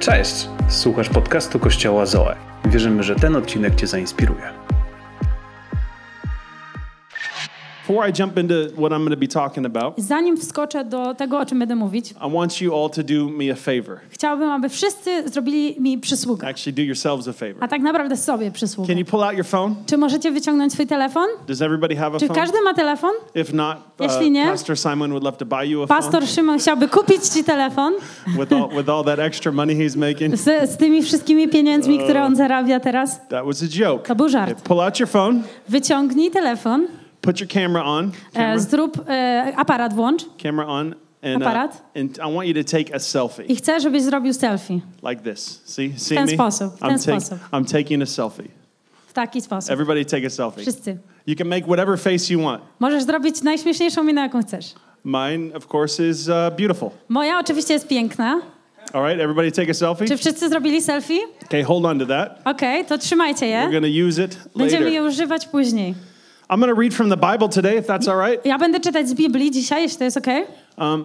Cześć! Słuchasz podcastu Kościoła Zoe. Wierzymy, że ten odcinek Cię zainspiruje. Before I jump into what I'm going to be talking about, Zanim wskoczę do tego, o czym będę mówić, I want you all to do me a favor. chciałabym, aby wszyscy zrobili mi przysługę. Actually, do yourselves a favor. A tak naprawdę sobie przysługę. Can you pull out your phone? Czy możecie wyciągnąć swój telefon? Does everybody have a Czy phone? każdy ma telefon? If not, uh, Jeśli nie- Pastor Simon would love to buy you a phone Pastor Szymon chciałby kupić ci telefon with all, with all that extra money he's making. z, z tymi wszystkimi pieniędzmi, które on zarabia teraz. That was a joke. To był żart. Pull out your phone, Wyciągnij telefon, put your camera on, e, camera, zrób e, aparat włącz camera on, and, uh, Aparat. and I want you to take a selfie i chcę, żebyś zrobił selfie like this. See, see ten me? sposób, w ten I'm, sposób. I'm taking a selfie. w taki sposób. Everybody take a selfie. Wszyscy. You can make whatever face you want. Możesz zrobić najśmieszniejszą minę, jaką chcesz. Mine, of course, is uh, beautiful. Moja oczywiście jest piękna. All right, everybody take a selfie. Czy wszyscy zrobili selfie? Okay, hold on to that. Okej, to trzymajcie je. We're to use it Będziemy later. je używać później. I'm going to read from the Bible today, if that's all right. Ja będę czytać z Biblii dzisiaj, jeśli to jest okej. Um,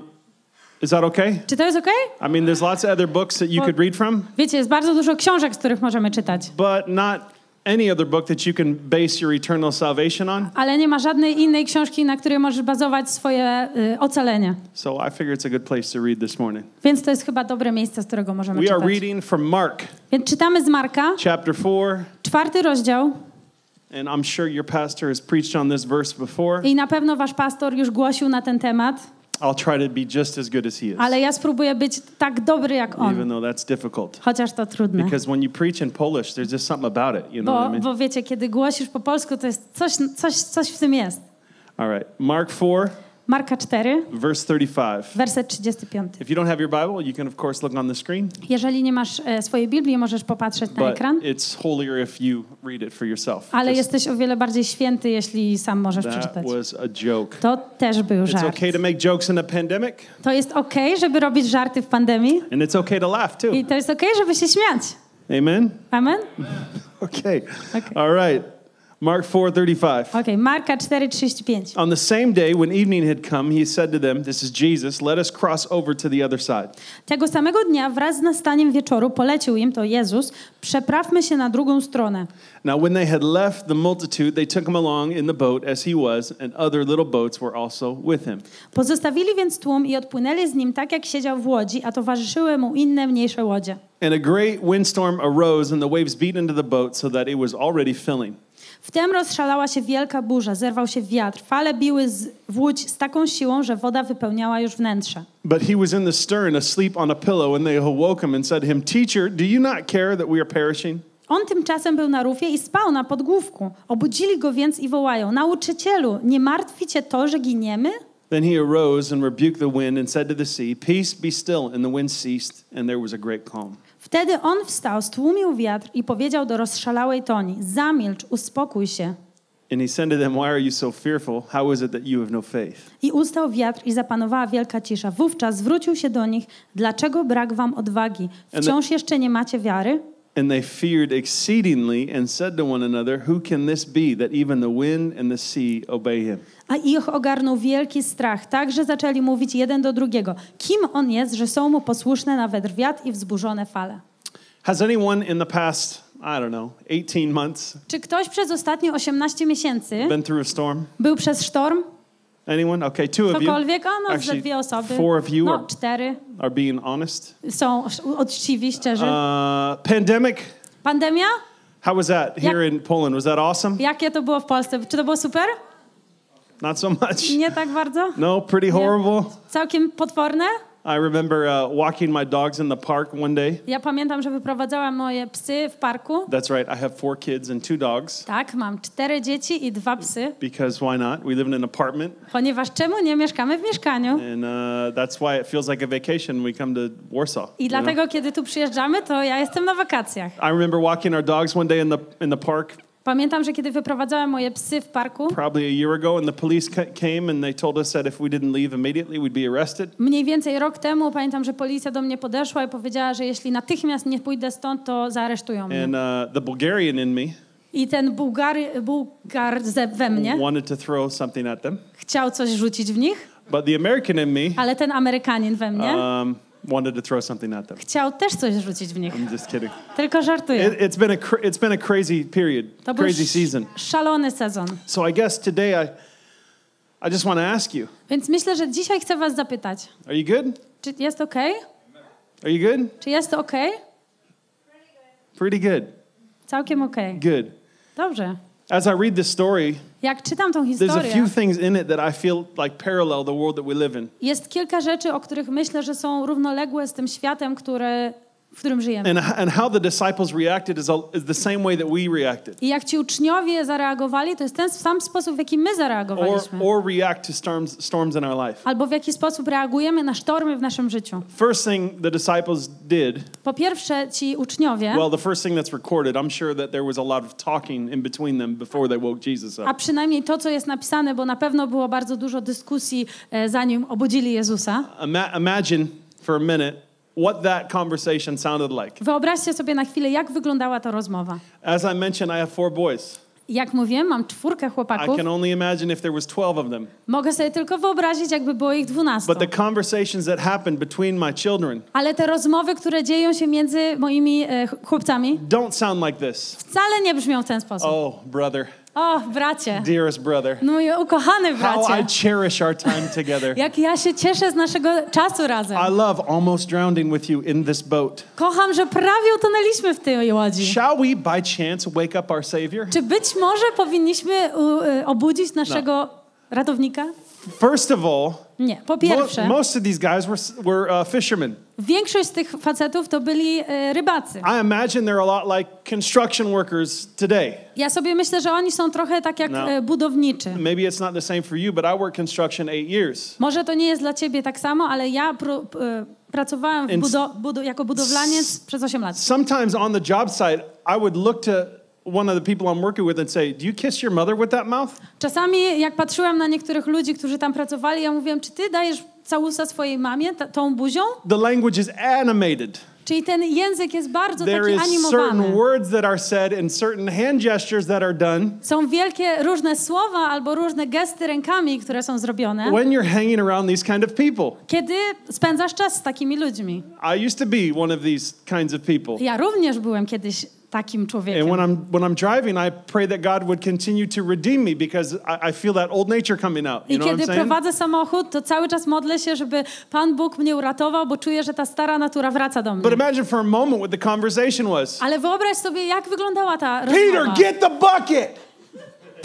is that okay? Czy to jest okej? I mean, there's lots of other books that you Well- could read from, Wiecie, jest bardzo dużo książek, z których możemy czytać, but not any other book that you can base your eternal salvation on. ale nie ma żadnej innej książki, na której możesz bazować swoje y, ocalenie. So I figure it's a good place to read this morning. Więc to jest chyba dobre miejsce, z którego możemy We are czytać. reading from Mark Więc czytamy z Marka, chapter 4, czwarty rozdział and I'm sure your pastor has preached on this verse before. i na pewno wasz pastor już głosił na ten temat, I'll try to be just as good as he is, ale ja spróbuję być tak dobry jak even on, though that's difficult. chociaż to trudne. Because when you preach in Polish, there's just something about it, you know what I Bo, mean? bo wiecie, kiedy głosisz po polsku, to jest coś, coś, coś w tym jest. All right, Mark 4, Marka 4, verse 35. werset 35. If you don't have your Bible, you can of course look on the screen, Jeżeli nie masz e, swojej Biblii, możesz popatrzeć na but ekran, it's holier if you read it for yourself. ale Just- jesteś o wiele bardziej święty, jeśli sam możesz that przeczytać. was a joke. To też był It's żart. okay to make jokes in a pandemic, To jest okej, żeby robić żarty w pandemii and it's okay to laugh too. i to jest okej, żeby się śmiać. Amen. Amen? Okay. Okay. All right. Mark 4:35. Okej, Marka 4,35. On the same day when evening had come, he said to them, "This is Jesus. Let us cross over to the other side." Tego samego dnia wraz z nastaniem wieczoru polecił im, to Jezus, przeprawmy się na drugą stronę. Now, when they had left the multitude, they took him along in the boat as he was, and other little boats were also with him. Pozostawili więc tłum i odpłynęli z nim tak, jak siedział w łodzi, a towarzyszyły mu inne, mniejsze łodzie. And a great windstorm arose, and the waves beat into the boat so that it was already filling. Wtem rozszalała się wielka burza, zerwał się wiatr, fale biły z, w łódź z taką siłą, że woda wypełniała już wnętrze. But he was in the stern, asleep on a pillow, and they awoke him and said to him, Teacher, do you not care that we are perishing? On tymczasem był na rufie i spał na podgłówku. Obudzili go więc i wołają, nauczycielu, nie martwi cię to, że giniemy? Then he arose and rebuked the wind and said to the sea, Peace, be still. And the wind ceased, and there was a great calm. Wtedy on wstał, stłumił wiatr i powiedział do rozszalałej toni, zamilcz, uspokój się. And he said to them, Why are you so fearful? How is it that you have no faith? I ustał wiatr i zapanowała wielka cisza. Wówczas zwrócił się do nich, dlaczego brak wam odwagi? Wciąż jeszcze nie macie wiary? And they feared exceedingly and said to one another, Who can this be that even the wind and the sea obey him? A ich ogarnął wielki strach. Także zaczęli mówić jeden do drugiego. Kim on jest, że są mu posłuszne nawet wiatr i wzburzone fale? Has anyone in the past, I don't know, 18 months Czy ktoś przez ostatnie 18 miesięcy been through a storm? był przez sztorm? Anyone? Okay, two of you Cokolwiek? O, no, ze Actually, dwie osoby. four of you No, are, cztery. are being honest. Są uczciwi, szczerzy. Uh, pandemic, Pandemia? how was that here in Poland? Was that awesome? Jakie to było w Polsce? Czy to było super? Not so much. Nie tak bardzo? No, pretty horrible. Całkiem potworne? I remember uh, walking my dogs in the park one day. Ja pamiętam, że wyprowadzałam moje psy w parku. That's right. I have four kids and two dogs Tak, mam cztery dzieci i dwa psy, because why not? We live in an apartment, ponieważ czemu nie mieszkamy w mieszkaniu? and uh, that's why it feels like a vacation when we come to Warsaw. I you know? dlatego, kiedy tu przyjeżdżamy, to ja jestem na wakacjach. I remember walking our dogs one day in the in the park, Pamiętam, że kiedy wyprowadzałam moje psy w parku, probably a year ago, and the police ca- came and they told us that if we didn't leave immediately, we'd be arrested. mniej więcej rok temu, pamiętam, że policja do mnie podeszła i powiedziała, że jeśli natychmiast nie pójdę stąd, to zaaresztują mnie. And uh, the Bulgarian in me I ten Bułgar ze, we mnie wanted to throw something at them, chciał coś rzucić w nich, but the American in me ale ten Amerykanin we mnie um, wanted to throw something at them. chciał też coś rzucić w nich. I'm just kidding. Tylko żartuję. It, it's been a it's been a crazy period, To crazy season. szalony sezon. So I guess today I I just want to ask you, Więc myślę, że dzisiaj chcę was zapytać, are you good? czy jest ok? Are you good? Czy jest ok? Pretty good. Całkiem ok. Good. Dobrze. As I read this story, Jak czytam tą there's a historię, few things in it that I feel like parallel the world that we live in. jest kilka rzeczy, o których myślę, że są równoległe z tym światem, który, w którym żyjemy. And, and how the disciples reacted is, a- is the same way that we reacted. I jak ci uczniowie zareagowali, to jest ten sam sposób, w jaki my Or, zareagowaliśmy. or react to storms, storms in our life. Albo w jaki sposób reagujemy na sztormy w naszym życiu. First thing the disciples did, Po pierwsze, ci uczniowie, well, the first thing that's recorded, I'm sure that there was a lot of talking in between them before they woke Jesus a up. przynajmniej to, co jest napisane, bo na pewno było bardzo dużo dyskusji, e, zanim obudzili Jezusa. Ima- imagine for a minute what that conversation sounded like. Wyobraźcie sobie na chwilę, jak wyglądała ta rozmowa. As I mentioned, I have four boys. Jak mówiłem, mam czwórkę I chłopaków. can only imagine if there was 12 of them. Mogę sobie tylko wyobrazić, jakby było ich dwunastu. But the conversations that happened between my children Ale te rozmowy, które dzieją się między moimi e, ch- chłopcami, don't sound like this. wcale nie brzmią w ten sposób. Oh, brother, O, bracie, dearest brother, no mój ukochany how I bracie, cherish our time together. jak ja się cieszę z naszego czasu razem. I love almost drowning with you in this boat. Kocham, że prawie utonęliśmy w tej łodzi. Shall we by chance wake up our Savior? Czy być może powinniśmy e, obudzić naszego ratownika? First of all, Nie. Po pierwsze, most of these guys were, were uh, fishermen. większość z tych facetów to byli e, rybacy. I imagine they're a lot like construction workers today. Ja sobie myślę, że oni są trochę tak jak No. e, budowniczy. Maybe it's not the same for you, but I worked construction eight years. Może to nie jest dla ciebie tak samo, ale ja pro, e, pracowałem budo, budo, jako budowlaniec przez 8 lat. Sometimes on the job site, I would look to one of the people I'm working with and say, Do you kiss your mother with that mouth? Czasami jak patrzyłam na niektórych ludzi, którzy tam pracowali, ja mówiłam, czy ty dajesz całusa swojej mamie tą buzią? The language is animated. Czyli ten język jest bardzo There taki animowany. certain words that are said and certain hand gestures that are done Są wielkie różne słowa albo różne gesty rękami, które są zrobione, when you're hanging around these kind of people. kiedy spędzasz czas z takimi ludźmi. I used to be one of these kinds of people. Ja również byłem kiedyś takim And człowiekiem. when I'm when I'm driving, I pray that God would continue to redeem me because I, I feel that old nature coming out. You I know kiedy prowadzę samochód, to cały czas modlę się, żeby Pan Bóg mnie uratował, bo czuję, że ta stara natura wraca do mnie. But imagine for a moment what the conversation was. Ale wyobraź sobie, jak wyglądała ta Peter, rozmowa. get the bucket.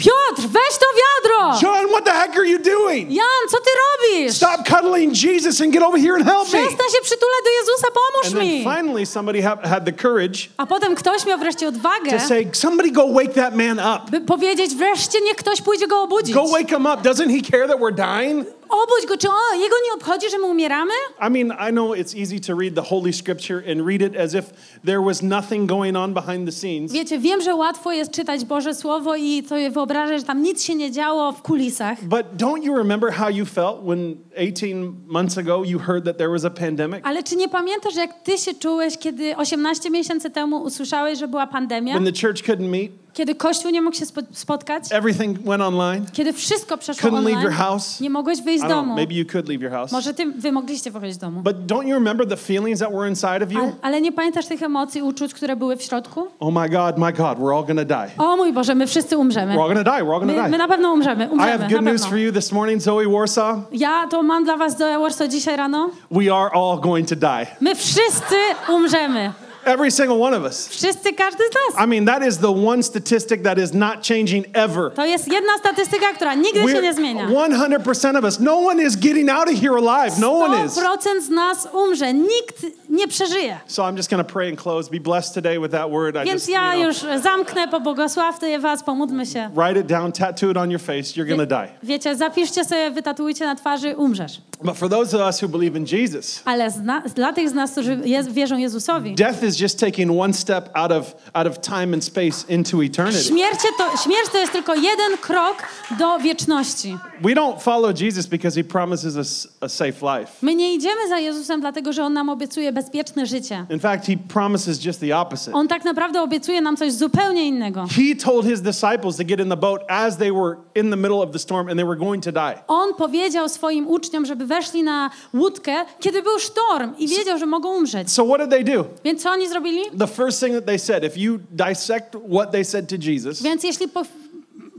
Piotr, weź to wiadro! John, what the heck are you doing? Jan, co ty robisz? Stop cuddling Jesus and get over here and help me. Przestań się przytulać do Jezusa, pomóż And then mi! finally, somebody ha- had the courage A potem ktoś miał wreszcie odwagę, to say, "Somebody go wake that man up. by powiedzieć, wreszcie niech ktoś pójdzie go obudzić. Go wake him up. Doesn't he care that we're dying?" Obudź go, czy on, jego nie obchodzi, że my umieramy? I mean, I know it's easy to read the Holy Scripture and read it as if there was nothing going on behind the scenes. Wiecie, wiem, że łatwo jest czytać Boże Słowo i sobie wyobrażać, że tam nic się nie działo w kulisach. But don't you remember how you felt when 18 months ago you heard that there was a pandemic? Ale czy nie pamiętasz, jak ty się czułeś, kiedy 18 miesięcy temu usłyszałeś, że była pandemia? When the church couldn't meet, Kiedy Kościół nie mógł się spo- spotkać? everything went online. Kiedy wszystko przeszło Couldn't leave online? your house. Nie mogłeś wyjść I z domu. maybe you could leave your house. Może ty, wy mogliście wyjść z domu. But don't you remember the feelings that were inside of you? Ale, ale nie pamiętasz tych emocji, uczuć, które były w środku? Oh my God, my God, we're all gonna die. O mój Boże, my wszyscy umrzemy. We're all gonna die. We're all gonna My, my die. na pewno umrzemy. I Umrzemy, have good news for you this morning, Zoe Warsaw. Ja to mam dla was do Warsaw dzisiaj rano. We are all going to die. My wszyscy umrzemy. Every single one of us. Wszyscy, każdy z nas. I mean, that is the one statistic that is not changing ever. To jest jedna statystyka, która nigdy się We're nie zmienia. 100% of us. No one is getting out of here alive. No one is. 100% z nas umrze. Nikt nie przeżyje. So I'm just going to pray and close. Be blessed today with that word. I Więc just, you ja know, już zamknę, pobłogosławmy was, pomódlmy się. write it down, tattoo it on your face. You're going to die. Wiecie, zapiszcie sobie, wytatuujcie na twarzy, umrzesz. But for those of us who believe in Jesus, Ale zna, dla tych z nas, którzy je, wierzą Jezusowi, death is just taking one step out of out of time and space into eternity. śmierć to, śmierć to jest tylko jeden krok do wieczności. We don't follow Jesus because he promises us a safe life. My nie idziemy za Jezusem, dlatego że On nam obiecuje bezpieczne życie. In fact, he promises just the opposite. On tak naprawdę obiecuje nam coś zupełnie innego. He told his disciples to get in the boat as they were in the middle of the storm and they were going to die. On powiedział swoim uczniom, żeby weszli na łódkę, kiedy był sztorm i wiedział, że mogą umrzeć. So what did they do? Więc co oni zrobili? The first thing that they said, if you dissect what they said to Jesus, Więc jeśli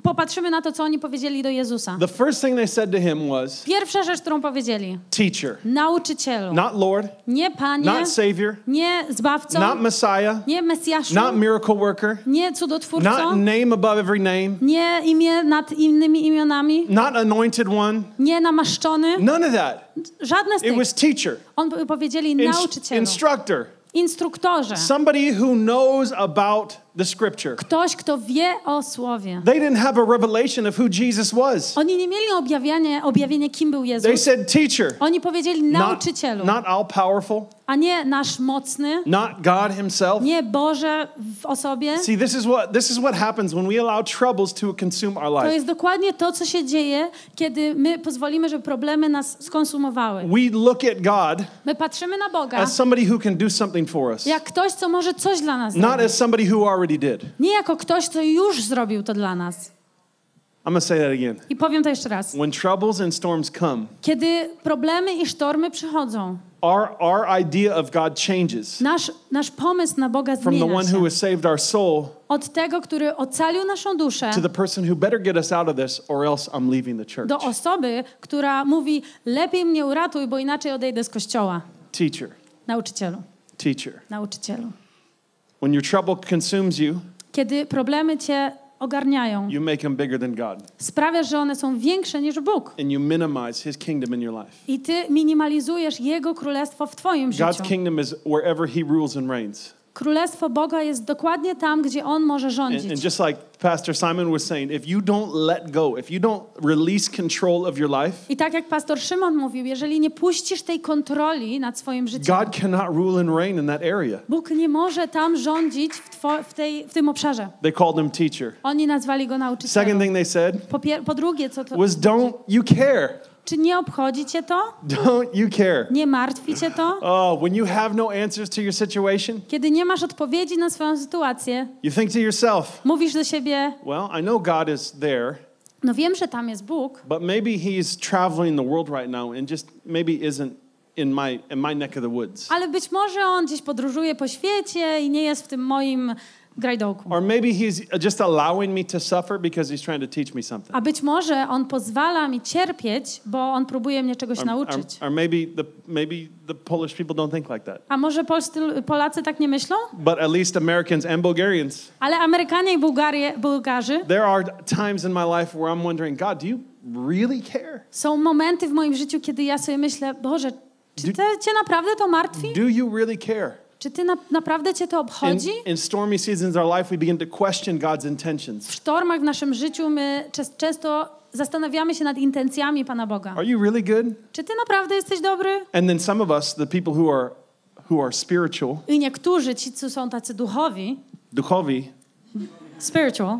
popatrzymy na to, co oni powiedzieli do Jezusa. the first thing they said to him was, Pierwsza rzecz, którą powiedzieli. Teacher, Nauczycielu. not Lord, Nie Panie, not Savior, nie Zbawco, not Messiah, nie Mesjaszu, not miracle worker, nie Cudotwórco, not name above every name, nie imię nad innymi imionami, not anointed one, nie namaszczony. none of that. Żadne z It tych. was teacher, On powiedzieli nauczycielu, instructor, instruktorze, somebody who knows about the scripture. ktoś, kto wie o Słowie. They didn't have a revelation of who Jesus was. Oni nie mieli objawienia, objawienie, kim był They Jezus. said, Teacher, Oni powiedzieli not, nauczycielu, not all powerful, a nie nasz mocny, not God Himself. nie Boże w osobie. See, this is what this is what happens when we allow troubles to consume our To life. jest dokładnie to, co się dzieje, kiedy my pozwolimy, żeby problemy nas skonsumowały. We look at God My patrzymy na Boga as somebody who can do something for us, jak ktoś, co może coś dla nas not zrobić. as somebody who already did. Nie jako ktoś, co już zrobił to dla nas. I'm to say that again. I powiem to jeszcze raz. When troubles and storms come, Kiedy problemy i sztormy przychodzą, our our idea of God changes nasz, nasz pomysł na Boga from the zmienia one who się. has saved our soul Od tego, który ocalił naszą duszę, to the person who better get us out of this or else I'm leaving the church. do osoby, która mówi, lepiej mnie uratuj, bo inaczej odejdę z kościoła. Teacher, Nauczycielu, teacher. nauczycielu. When your trouble consumes you, Kiedy problemy cię ogarniają, you make him bigger than God sprawia, że one są większe niż Bóg. and you minimize his kingdom in your life. I ty minimalizujesz Jego królestwo w twoim God's życiu. kingdom is wherever he rules and reigns. Królestwo Boga jest dokładnie tam, gdzie On może And, and rządzić. just like Pastor Simon was saying, if you don't let go, if you don't release control of your life, I tak jak pastor Szymon mówił, jeżeli nie puścisz tej kontroli nad swoim życiem, God cannot rule and reign in that area. Bóg nie może tam rządzić w, two, w, tej, w tym obszarze. They called him teacher. Oni nazwali go Second nauczycielem. thing they said Po, po drugie, co to? was, don't you care? Czy nie obchodzi cię to? Don't you care? Nie martwi cię to? Oh, when you have no answers to your situation, Kiedy nie masz odpowiedzi na swoją sytuację, you think to yourself, mówisz do siebie, well, I know God is there, no wiem, że tam jest Bóg, but maybe he's traveling the world right now and just maybe isn't in my in my neck of the woods. ale być może On gdzieś podróżuje po świecie i nie jest w tym moim Or maybe he's just allowing me to suffer because he's trying to teach me something. A być może On pozwala mi cierpieć, bo On próbuje mnie czegoś Or, or, nauczyć. or maybe the maybe the Polish people don't think like that. A może polscy, Polacy tak nie myślą? But at least Americans and Bulgarians, Ale Amerykanie i Bułgarie, Bułgarzy there are times in my life where I'm wondering, God, do you really care? są momenty w moim życiu, kiedy ja sobie myślę, Boże, czy te, Cię naprawdę to martwi? Do you really care? Czy Ty na, naprawdę Cię to In, obchodzi? in stormy seasons of our life, we begin to question God's W intentions. sztormach w naszym życiu my często zastanawiamy się nad intencjami Pana Boga. Are you really good? Czy Ty naprawdę jesteś dobry? And then some of us, the people who are who are spiritual, I niektórzy, ci, co są tacy duchowi, duchovi, spiritual,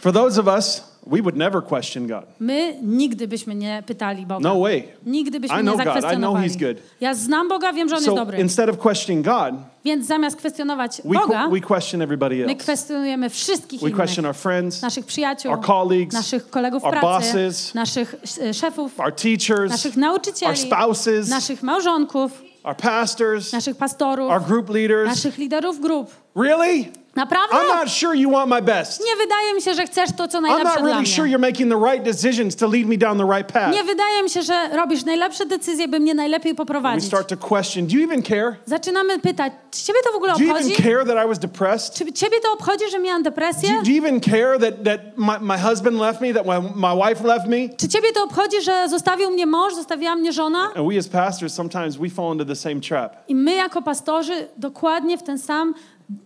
for those of us, we would never question God. my nigdy byśmy nie pytali Boga. No way. Nigdy byśmy I nie know God. I know zakwestionowali. He's good. Ja znam Boga, wiem, że On jest So dobry. instead of questioning God, Więc zamiast kwestionować we, Boga, we question everybody my else. kwestionujemy wszystkich We innych. question our friends, Naszych przyjaciół, our colleagues, naszych kolegów our pracy, bosses, naszych e, szefów, our teachers, naszych our nauczycieli, spouses, naszych małżonków, our pastors, naszych pastorów, our group leaders. naszych liderów grup. Really? Naprawdę? I'm not sure you want my best. Nie wydaje mi się, że chcesz to, co I'm najlepsze not dla really mnie. sure you're making the right decisions to lead me down the right path. Nie wydaje mi się, że robisz najlepsze decyzje, by mnie najlepiej We poprowadzić. start to question, do you even care? Zaczynamy pytać, czy ciebie to w ogóle Do you obchodzi? even care that I was depressed? Czy ciebie to obchodzi, że miałam depresję? Do, do you even care that, that my, my husband left me, that my, my wife left me? Czy ciebie to obchodzi, że zostawił mnie mąż, zostawiła mnie żona? And we as pastors, sometimes we fall into the same trap. I my jako pastorzy dokładnie w ten sam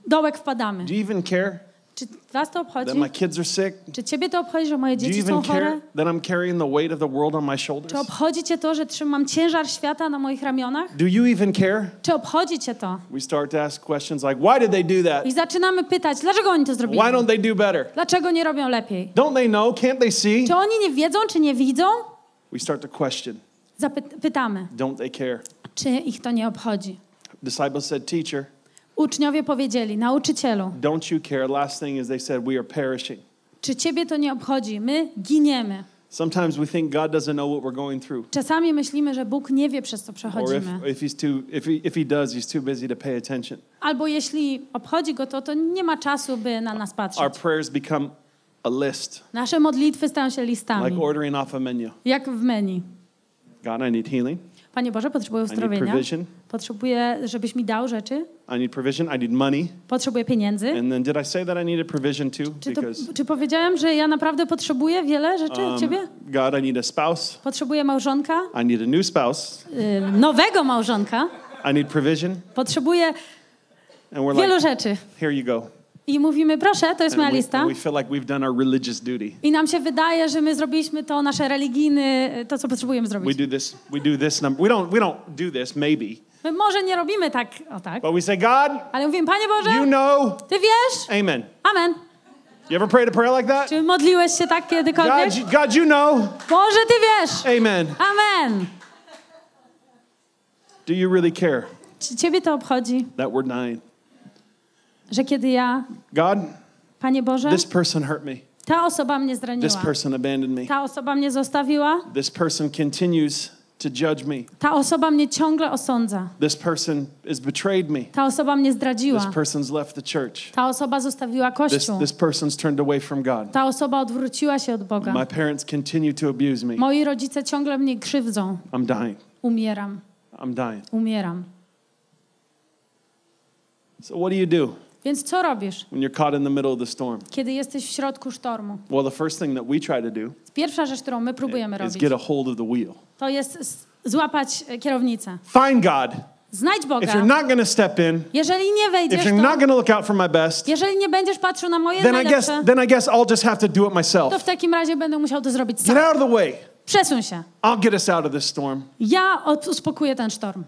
dołek wpadamy. Do you even care Czy was to obchodzi? that my kids are sick? Czy ciebie to obchodzi, że moje Do you dzieci even są chore? care that I'm carrying the weight of the world on my shoulders? Czy obchodzi cię to, że trzymam ciężar świata na moich ramionach? Do you even care? Czy obchodzi cię to? We start to ask questions like, why did they do that? I zaczynamy pytać, dlaczego oni to zrobili? Why don't they do better? Dlaczego nie robią lepiej? Don't they know? Can't they see? Czy oni nie wiedzą, czy nie widzą? We start to question, Zapytamy, don't they care? czy ich to nie obchodzi. disciples said, Teacher, Uczniowie powiedzieli, nauczycielu, don't you care? Last thing is they said, We are perishing. czy ciebie to nie obchodzi? My giniemy. Sometimes we think God doesn't know what we're going through. Czasami myślimy, że Bóg nie wie, przez co Or if, przechodzimy. if he's too if he if he does, he's too busy to pay attention. Albo jeśli obchodzi go to, to nie ma czasu, by na nas Our patrzeć. prayers become a list, Nasze modlitwy stają się like listami, ordering off a menu. jak w menu. God, I need healing. Panie Boże, potrzebuję I need uzdrowienia. provision. Potrzebuję, żebyś mi dał rzeczy. I need provision. I need money. Potrzebuję pieniędzy. And then did I say that I needed provision too? Czy, to, Because czy powiedziałem, że ja naprawdę potrzebuję wiele rzeczy od Ciebie? um, God, I need a spouse. Potrzebuję małżonka, I need a new spouse. y, nowego małżonka. I need provision. Potrzebuję And we're wielu like, rzeczy. here you go. I mówimy, proszę, to jest moja And we, lista. and we feel like we've done our religious duty. I nam się wydaje, że my zrobiliśmy to nasze religijne, to co potrzebujemy We zrobić. do this. We do this number. We don't. We don't do this. Maybe, My może nie robimy tak, o tak, but we say, God, ale mówimy, Panie you Boże, know. Ty wiesz? Amen. Amen. You ever prayed a prayer like that? Czy modliłeś się tak kiedykolwiek? God, you, God, you know. Boże, Ty wiesz. Amen. Amen. Do you really care Czy Ciebie to obchodzi, that we're dying? że kiedy ja, God, Panie Boże, this person hurt me. ta osoba mnie This zraniła, person abandoned me. ta osoba mnie zostawiła, This person continues to judge me. ta osoba mnie ciągle osądza, This person has betrayed me. ta osoba mnie This zdradziła, person's left the church. ta osoba zostawiła This, Kościół, this person's turned away from God. ta osoba odwróciła się od Boga. My parents continue to abuse me. Moi rodzice ciągle mnie krzywdzą. I'm dying. Umieram, I'm dying. umieram. So, what do you do Więc co robisz, when you're caught in the middle of the storm? kiedy jesteś w środku sztormu? Well, the first thing that we try to do Pierwsza rzecz, którą my próbujemy is robić, get a hold of the wheel. To jest złapać e, kierownicę. Find God. Znajdź If Boga. you're not to step in, Jeżeli nie if wejdziesz, you're not to, to look out for my best, jeżeli nie będziesz patrzył na moje then I guess najlepsze, then I guess I'll just have to do it to myself. w takim razie będę musiał to zrobić Get sam. out of the way. Przesuń się. I'll get us out of this storm. Ja uspokoję ten sztorm.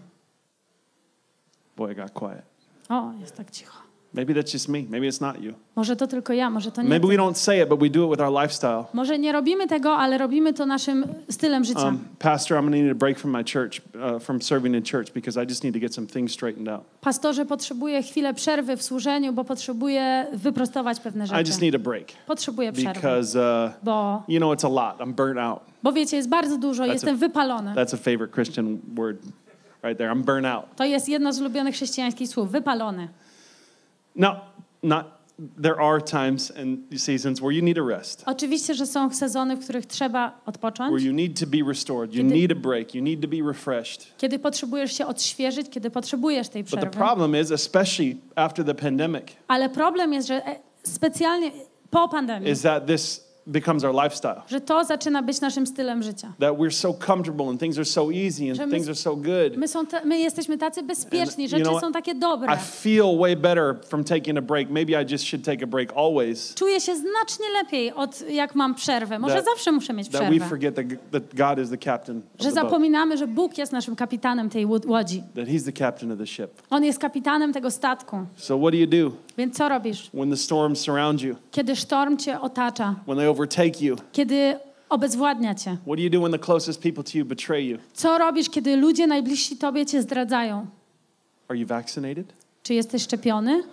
Boy, I got quiet. O, jest tak cicho. Maybe that's just me. Maybe it's not you. Może to tylko ja, może to nie Maybe we don't say it, but we do it with our lifestyle. Może nie robimy tego, ale robimy to naszym stylem życia. Um, Pastor, I'm to need a break from my church, uh, from serving in church, because I just need to get some things straightened out. Pastorze, potrzebuję chwilę przerwy w służeniu, bo potrzebuję wyprostować pewne I rzeczy. just need a break Potrzebuję przerwy, because, uh, bo, you know, it's a lot. I'm burnt out. bo wiecie, jest bardzo dużo, jestem wypalony. That's a favorite Christian word right there. I'm burnt out. To jest jedno z ulubionych chrześcijańskich słów, wypalony. Now, not, there are times and seasons where you need a rest, Oczywiście, że są sezony, w których trzeba where odpocząć, you need to be restored. You Kiedy- need a break. You need to be refreshed. kiedy potrzebujesz się odświeżyć, kiedy potrzebujesz tej But the przerwy. problem is, especially after the pandemic, Ale problem jest, że e, specjalnie po pandemii, is that this becomes our lifestyle. że to zaczyna być naszym stylem życia. That we're so comfortable and things are so easy and my- things are so good. My, są ta, my jesteśmy tacy bezpieczni, And, rzeczy know, są takie dobre. I feel way better from taking a break. Maybe I just should take a break always. Czuję się znacznie lepiej od jak mam przerwę. Może That- zawsze muszę mieć That we przerwę. forget that, that God is the captain Że zapominamy, że Bóg jest naszym kapitanem tej łodzi. That He's the captain of the ship. On jest kapitanem tego statku. So what do you do Więc co robisz? when the storms surround you? Kiedy sztorm cię otacza, When they overtake you? kiedy obezwładnia cię. What do you do when the closest people to you betray you? Co robisz, kiedy ludzie najbliżsi tobie cię zdradzają? Are you vaccinated? Czy jesteś szczepiony?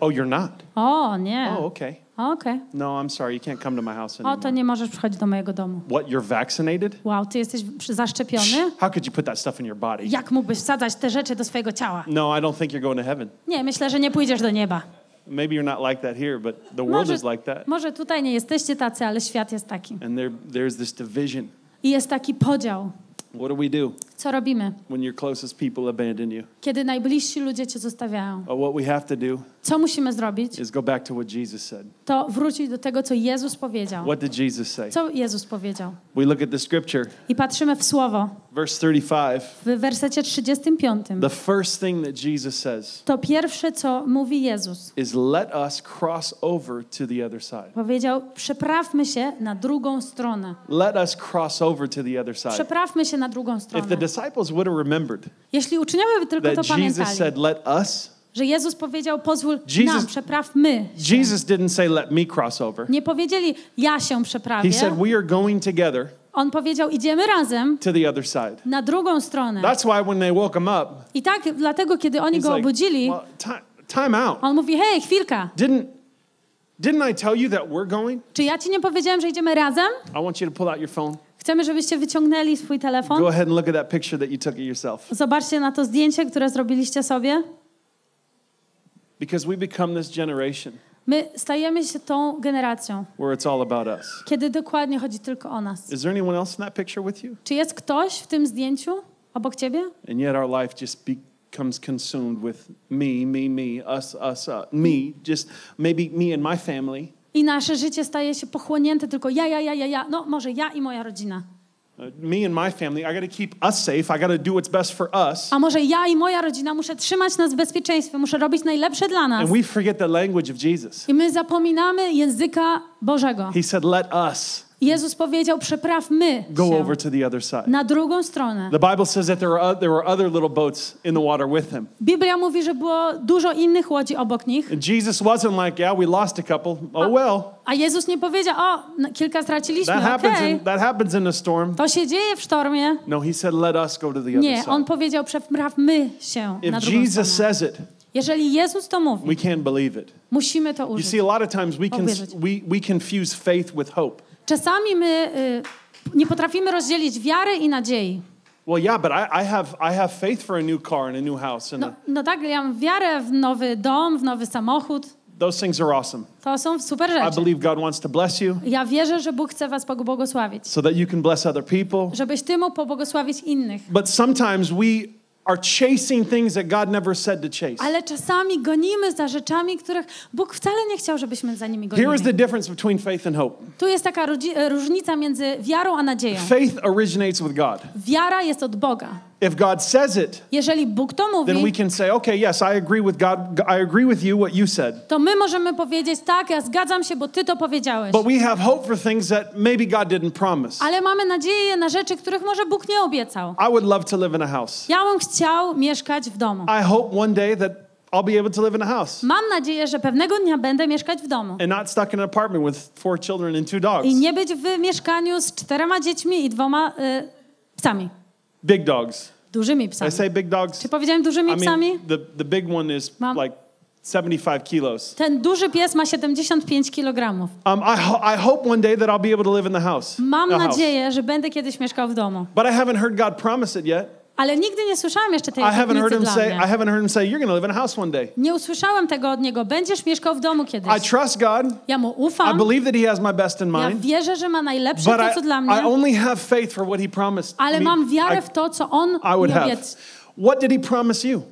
Oh, you're not. O, nie. Oh, okay. Okej. No, I'm sorry. You can't come to my house O, to anymore. nie możesz przychodzić do mojego domu. What? You're vaccinated? Wow, ty jesteś zaszczepiony? How could you put that stuff in your body? Jak mógłbyś wsadzać te rzeczy do swojego ciała? No, I don't think you're going to heaven. Nie, myślę, że nie pójdziesz do nieba. Maybe you're not like that here, but the world Może, is like that. może tutaj nie jesteście tacy, ale świat jest taki. And there, there's this division. I jest taki podział. What do we do Co robimy, when your closest people abandon you? kiedy najbliżsi ludzie cię zostawiają? Oh, what we have to do Co musimy zrobić? is go back to what Jesus said. To wrócić do tego, co Jezus powiedział. What did Jesus say? Co Jezus powiedział? We look at the scripture, I patrzymy w słowo verse 35. w wersecie 35. The first thing that Jesus says To pierwsze, co mówi Jezus. is let us cross over to the other side. Powiedział, przeprawmy się na drugą stronę. Let us cross over to the other side. Przeprawmy się na drugą If the stronę. disciples would have remembered Jeśli uczniowie by tylko to Jesus pamiętali, said, let us, że Jezus powiedział, pozwól Jesus- nam, przeprawmy się. Jesus didn't say, let me cross over. Nie powiedzieli, ja się He przeprawię. said, we are going together On powiedział, idziemy razem to the other side. na drugą stronę. That's why when they woke him up, I tak dlatego, kiedy oni go like, obudzili, well, ti- time out. on mówi, hej, chwilka, Didn't didn't I tell you that we're going? czy ja ci nie powiedziałem, że idziemy razem? I want you to pull out your phone. Chcemy, żebyście wyciągnęli swój telefon. Go ahead and look at that picture that you took of yourself. Zobaczcie na to zdjęcie, które zrobiliście sobie. Because we become this generation My stajemy się tą generacją, where it's all about us. kiedy dokładnie chodzi tylko o nas. Is there anyone else in that picture with you? Czy jest ktoś w tym zdjęciu obok ciebie? And yet our life just becomes consumed with me, me, me, us, us, uh, me, just maybe me and my family. I nasze życie staje się pochłonięte tylko ja, ja, ja, ja, ja. No może ja i moja rodzina. Uh, me and my family, I got to keep us safe. I got to do what's best for us. A może ja i moja rodzina muszę trzymać nas w bezpieczeństwie, muszę robić najlepsze dla nas. And we forget the language of Jesus. I my zapominamy języka Bożego. He said, Let us Jezus powiedział, przeprawmy go się over to the other side. na drugą stronę. The Bible says that there were, there were other little boats in the water with him. Biblia mówi, że było dużo innych łodzi obok nich. And Jesus wasn't like, Yeah, we lost a couple. Oh, well. A Jezus nie powiedział, o, no, kilka straciliśmy, That happens, okej. in, that happens in a storm. To się dzieje w sztormie. No, he said, Let us go to the other Nie, on side. powiedział, przeprawmy się na If drugą Jesus stronę. says it, Jeżeli Jezus to mówi, we can't believe it. musimy to You użyć. see, a lot of times we, can, we, we confuse faith with hope. Czasami my y, nie potrafimy rozdzielić wiary i nadziei. Well, yeah, but I, I, have, I have faith for a new car and a new house. And No, no tak, ja mam wiarę w nowy dom, w nowy samochód. those things are awesome. To są super I rzeczy. believe God wants to bless you Ja wierzę, że Bóg chce was pobłogosławić. so that you can bless other people. Żebyś ty mógł pobłogosławić innych. But sometimes we are chasing things that God never said to chase. Ale czasami gonimy za rzeczami, których Bóg wcale nie chciał, żebyśmy za nimi Here is the gonili. difference between faith and hope Tu jest taka e, różnica między wiarą a nadzieją. faith originates with God. Wiara jest od Boga. If God says it, Jeżeli Bóg to then we mówi, can say, okay, yes, I agree with God. I agree with you, what you said. to my możemy powiedzieć, tak, ja zgadzam się, bo ty to powiedziałeś. But we have hope for things that maybe God didn't promise. Ale mamy nadzieję na rzeczy, których może Bóg nie obiecał. I would love to live in a house. Ja bym chciał mieszkać w domu. I hope one day that I'll be able to live in a house Mam nadzieję, że pewnego dnia będę mieszkać w domu. and not stuck in an apartment with four children and two dogs. I nie być w mieszkaniu z czterema dziećmi i dwoma y, psami. Big dogs. Dużymi Did I psami. say big dogs? Czy powiedziałem dużymi I psami? mean, the, the big one is Mom. like 75 kilos. Ten duży pies ma 75 kg. Um, I, ho- I hope one day that I'll be able to live in the house. Mam a house. nadzieję, że będę kiedyś mieszkał w domu. But I haven't heard God promise it yet. Ale nigdy nie słyszałam jeszcze tej I haven't heard him dla say, I mnie. haven't heard him say, you're going to live in a house one day. Nie usłyszałem tego od niego. Będziesz mieszkał w domu I kiedyś. trust God. Ja mu I ufam. believe that he has my best in Ja mind. wierzę, że ma najlepsze But to, I, co dla I mnie. only have faith for what he promised Ale me. mam wiarę I, w to, co on I would mi have. obiecał. What did he promise you?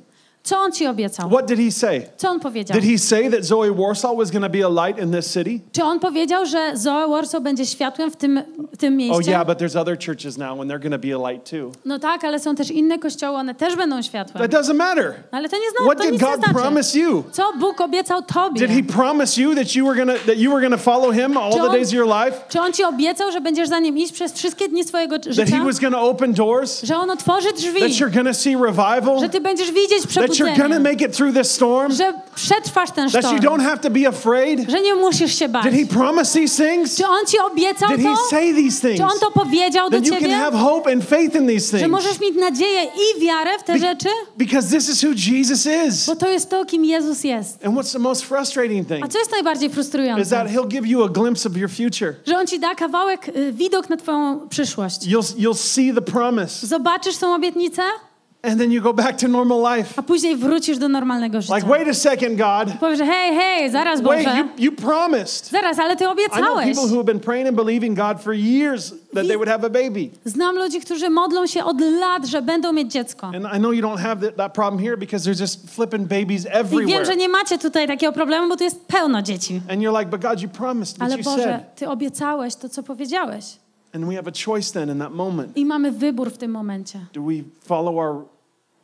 Co on ci obiecał? What did he say? Co on powiedział? Did he say that Zoe Warsaw was going to be a light in this city? Czy on powiedział, że Zoe Warsaw będzie światłem w tym, w tym Oh, mieście? yeah, but there's other churches now and they're going to be a light too. No tak, ale są też inne kościoły, one też będą światłem. That doesn't matter. No, ale to nie zna, What to did God znaczy. promise you? Co Bóg obiecał tobie? Did he promise you that you were going to that you were going to follow him all the John- days of your life? Czy on ci obiecał, że będziesz za nim iść przez wszystkie dni swojego That życia? he was going to open doors? Że on otworzy drzwi? That you're going to see revival? Że ty będziesz widzieć That you're przebudzenie? make it through this storm? Że przetrwasz ten That you sztorm? don't have to be afraid? Że nie musisz się bać? Did he promise these things? Czy on ci obiecał Did he to? say these things? Czy on to powiedział do Then you can ciebie? have hope and faith in these Że things. możesz mieć nadzieję i wiarę w te Be- rzeczy? Because this is who Jesus is. Bo to jest to, kim Jezus jest. And what's the most frustrating thing? A co jest najbardziej Is frustrujące? that he'll give you a glimpse of your future. Że on ci da kawałek, y, widok na twoją przyszłość. You'll, you'll see the promise. Zobaczysz tą obietnicę, And then you go back to normal life. a później wrócisz do normalnego życia. Like, wait a second, God. Powiesz, hej, hej, zaraz Wait, Boże. you, you promised. Zaraz, ale ty I know obiecałeś. people who have been praying and believing God for years that they would have a baby. Znam ludzi, którzy modlą się od lat, że będą mieć dziecko. And I know you don't have that, that problem here because there's just flipping babies I everywhere. wiem, że nie macie tutaj takiego problemu, bo tu jest pełno dzieci. And you're like, but God, you promised, but Ale you Boże, said. Ty obiecałeś to, co powiedziałeś. And we have a choice then in that moment. I mamy wybór w tym momencie. Do we follow our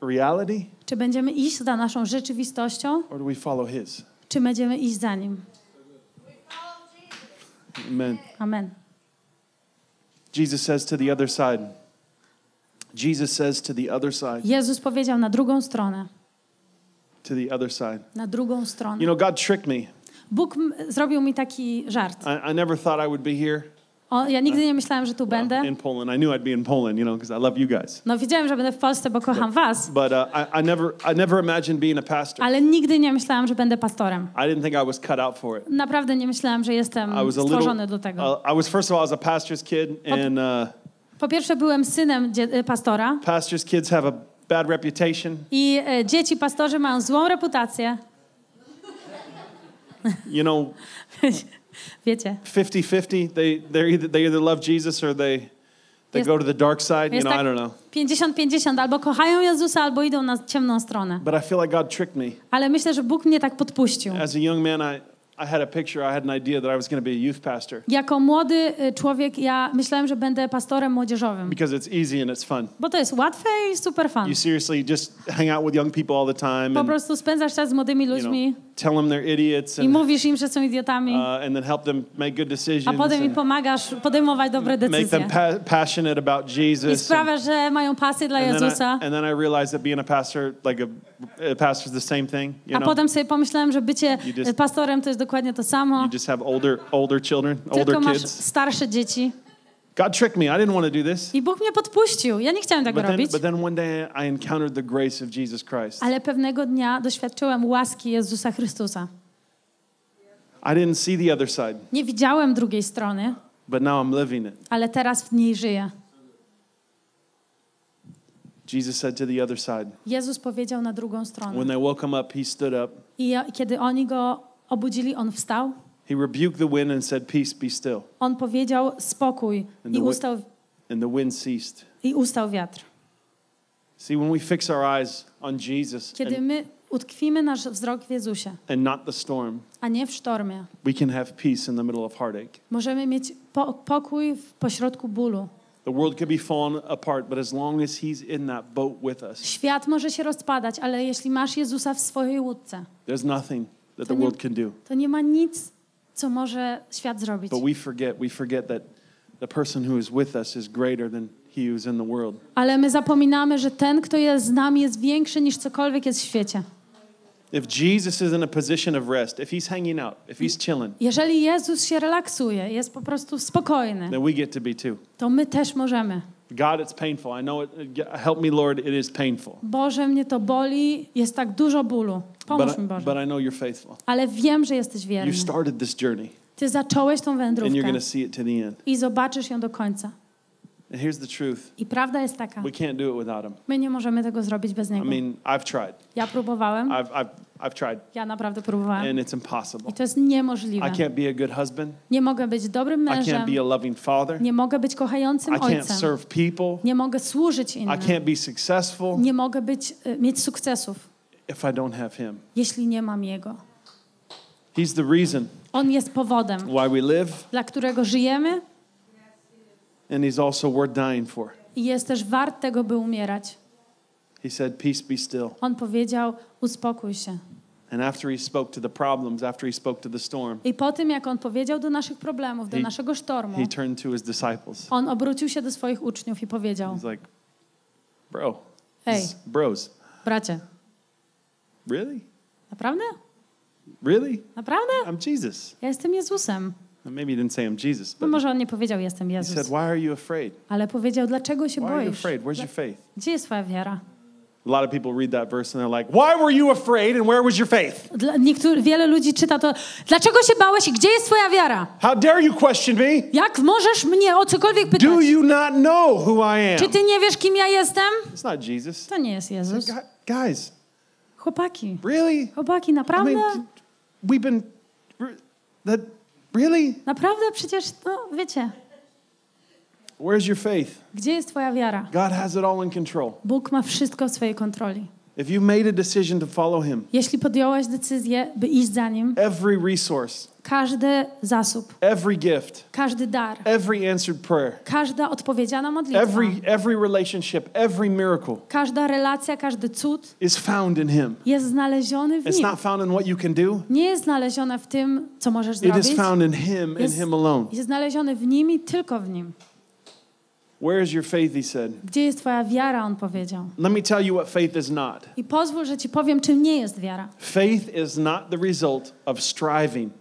reality Czy będziemy iść za naszą rzeczywistością, or do we follow His? czy będziemy iść za Nim. Amen. Amen. Jesus says to the other side. Jesus says to the other side. Jezus powiedział na drugą stronę. To the other side. Na drugą You know, God tricked me. Bóg zrobił mi taki żart. I, I never thought I would be here. O, ja nigdy nie myślałem, że tu będę. in Poland. I knew I'd be in Poland, you know, because I love you guys. No wiedziałem, że będę w Polsce, bo kocham was, But uh, I, I never, I never imagined being a pastor. ale nigdy nie myślałem, że będę pastorem. I didn't think I was cut out for it. Naprawdę nie myślałem, że jestem stworzony do tego. Uh, I was first of all, I was a pastor's kid, and uh, Po pierwsze byłem synem y, pastora pastors' kids have a bad reputation. i e, dzieci pastorzy mają złą reputację. You know, Wiecie, 50-50. They either they either love Jesus or they they Jest- go to the dark side. You know, I tak don't know. 50-50, albo kochają Jezusa, albo idą na ciemną stronę. But I feel like God tricked me. Ale myślę, że Bóg mnie tak podpuścił. As a young man, I I had a picture. I had an idea that I was going to be a youth pastor Jako młody y, człowiek ja myślałem, że będę pastorem młodzieżowym, because it's easy and it's fun. bo to jest łatwe i super fun. You seriously just hang out with young people all the time Po prostu spędzasz czas z młodymi you know, ludźmi tell them they're idiots i and, mówisz im, że są idiotami, uh, and then help them make good a decisions. potem im pomagasz podejmować dobre make them decyzje. pa- passionate about I Jesus. and- sprawiasz, że mają pasję dla and, then I, Jezusa. and then I realized that being a pastor, like a, a pastor, is the same thing. You A know, potem sobie pomyślałem, że bycie just- pastorem to jest dokładnie to samo, you just have older older children, older tylko masz kids. starsze dzieci. God tricked me. I didn't want to do this. I Bóg mnie podpuścił. Ja nie chciałem tego But then, robić, but then one day I encountered the grace of Jesus Christ. ale pewnego dnia doświadczyłem łaski Jezusa Chrystusa. I didn't see the other side, Nie widziałem drugiej strony, but now I'm living it. ale teraz w niej żyję. Jesus said to the other side. Jezus powiedział na drugą When stronę. they woke him up, he stood up. I kiedy oni go obudzili, on wstał. He rebuked the wind and said, Peace, be still. On powiedział spokój And i ustał, And the wind ceased. i ustał wiatr. See, when we fix our eyes on Jesus Kiedy and, my utkwimy nasz wzrok w Jezusie, and not the storm, a nie w sztormie, we can have peace in the middle of heartache. możemy mieć po, pokój w pośrodku bólu. The world could be falling apart, but as long as He's in that boat with us, Świat może się rozpadać, ale jeśli masz Jezusa w swojej łódce, there's nothing that the world can do. to nie ma nic, co może świat zrobić. But we forget, we forget that the person who is with us is greater than He who's in the world. Ale my zapominamy, że ten, kto jest z nami, jest większy niż cokolwiek jest w świecie. If Jesus is in a position of rest, if He's hanging out, if He's chilling, Jeżeli Jezus się relaksuje, jest po prostu spokojny, then we get to be too. to my też możemy. God, it's painful. I know it. Help me, Lord. It is painful. Boże, mnie to boli, jest tak dużo bólu. Pomóż But, mi, I- Boże. but I know you're faithful. Ale wiem, że jesteś You wierny. started this journey, Ty zacząłeś tą and you're wędrówkę to see it to the end. i zobaczysz ją do końca. And here's the truth I prawda jest taka, we can't do it without Him. my nie możemy tego zrobić bez I Niego. mean, I've tried. Ja próbowałem, I've, I've, I've tried, ja naprawdę próbowałem and it's impossible. i to jest niemożliwe. I can't be a good husband. Nie mogę być dobrym I mężem, can't be a loving father. nie mogę być kochającym I can't ojcem, serve people. nie mogę służyć I innym, can't be successful nie mogę być, y, mieć sukcesów, if I don't have Him. jeśli nie mam Jego. He's the reason On jest powodem, why we live, dla którego żyjemy and He's also worth dying for. i jest też wart tego, by umierać. He said, Peace be still. On powiedział, uspokój się. And after He spoke to the problems, after He spoke to the storm, I po tym, jak on powiedział do naszych problemów, do He- naszego sztormu, He turned to His disciples. on obrócił się do swoich uczniów i powiedział, He's like, Bro, Hey. bros, bracie, really? naprawdę? Really? Naprawdę? I'm Jesus. Ja jestem Jezusem. Maybe he didn't say I'm Jesus, No but może on nie powiedział, jestem he said, Jezus, Why are you afraid? ale powiedział, dlaczego się Why are you boisz? afraid? Where's your faith? Gdzie jest twoja wiara? A lot of people read that verse and they're like, Why were you afraid and where was your faith? Niektóry, wiele ludzi czyta to, dlaczego się bałeś i gdzie jest twoja wiara? How dare you question me? Jak możesz mnie o cokolwiek pytać? Do you not know who I am? Czy ty nie wiesz, kim ja jestem? It's not Jesus. To nie jest Jezus. Gu- Guys, Chłopaki, really? chłopaki, I naprawdę? mean, we've been, that, really? Naprawdę przecież, no wiecie, Where's your faith? gdzie jest twoja wiara? God has it all in control. Bóg ma wszystko w swojej kontroli. If you made a decision to follow Him, Jeśli podjąłeś decyzję, by iść za Nim, every resource, każdy zasób, every gift, każdy dar, every answered prayer, każda odpowiedziana modlitwa, every, every relationship, every miracle każda relacja, każdy cud is found in Him. jest znaleziony w It's Nim. not found in what you can do, Nie jest znalezione w tym, co możesz it is zrobić. found in Him and Him alone. jest znaleziony w Nim i tylko w Nim. Where is your faith? He said. Gdzie jest twoja wiara, On powiedział. Let me tell you what faith is not. I pozwól, że ci powiem, czym nie jest wiara. Faith is not the result of striving.